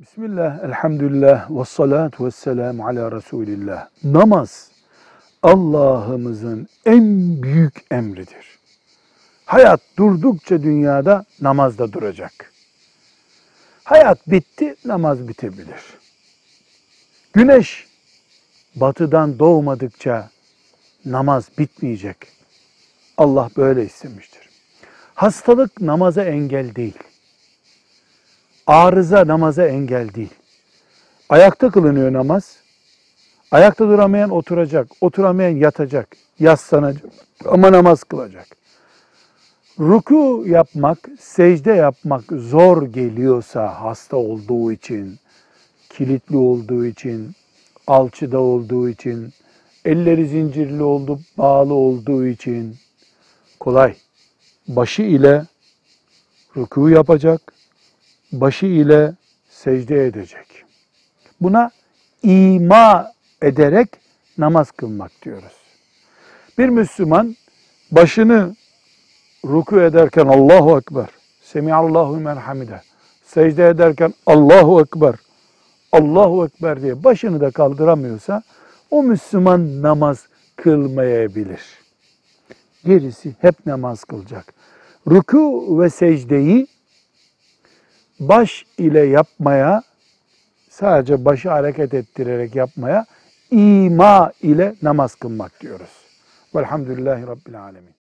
Bismillah, elhamdülillah, ve salatu ve selamu ala Resulillah. Namaz Allah'ımızın en büyük emridir. Hayat durdukça dünyada namaz da duracak. Hayat bitti, namaz bitebilir. Güneş batıdan doğmadıkça namaz bitmeyecek. Allah böyle istemiştir. Hastalık namaza engel değil. Arıza namaza engel değil. Ayakta kılınıyor namaz. Ayakta duramayan oturacak, oturamayan yatacak, yaslanacak ama namaz kılacak. Ruku yapmak, secde yapmak zor geliyorsa hasta olduğu için, kilitli olduğu için, alçıda olduğu için, elleri zincirli oldu, bağlı olduğu için kolay. Başı ile ruku yapacak, başı ile secde edecek. Buna ima ederek namaz kılmak diyoruz. Bir Müslüman başını ruku ederken Allahu Ekber, Semiallahu men hamide, secde ederken Allahu Ekber, Allahu Ekber diye başını da kaldıramıyorsa o Müslüman namaz kılmayabilir. Gerisi hep namaz kılacak. Ruku ve secdeyi baş ile yapmaya, sadece başı hareket ettirerek yapmaya ima ile namaz kılmak diyoruz. Velhamdülillahi Rabbil Alemin.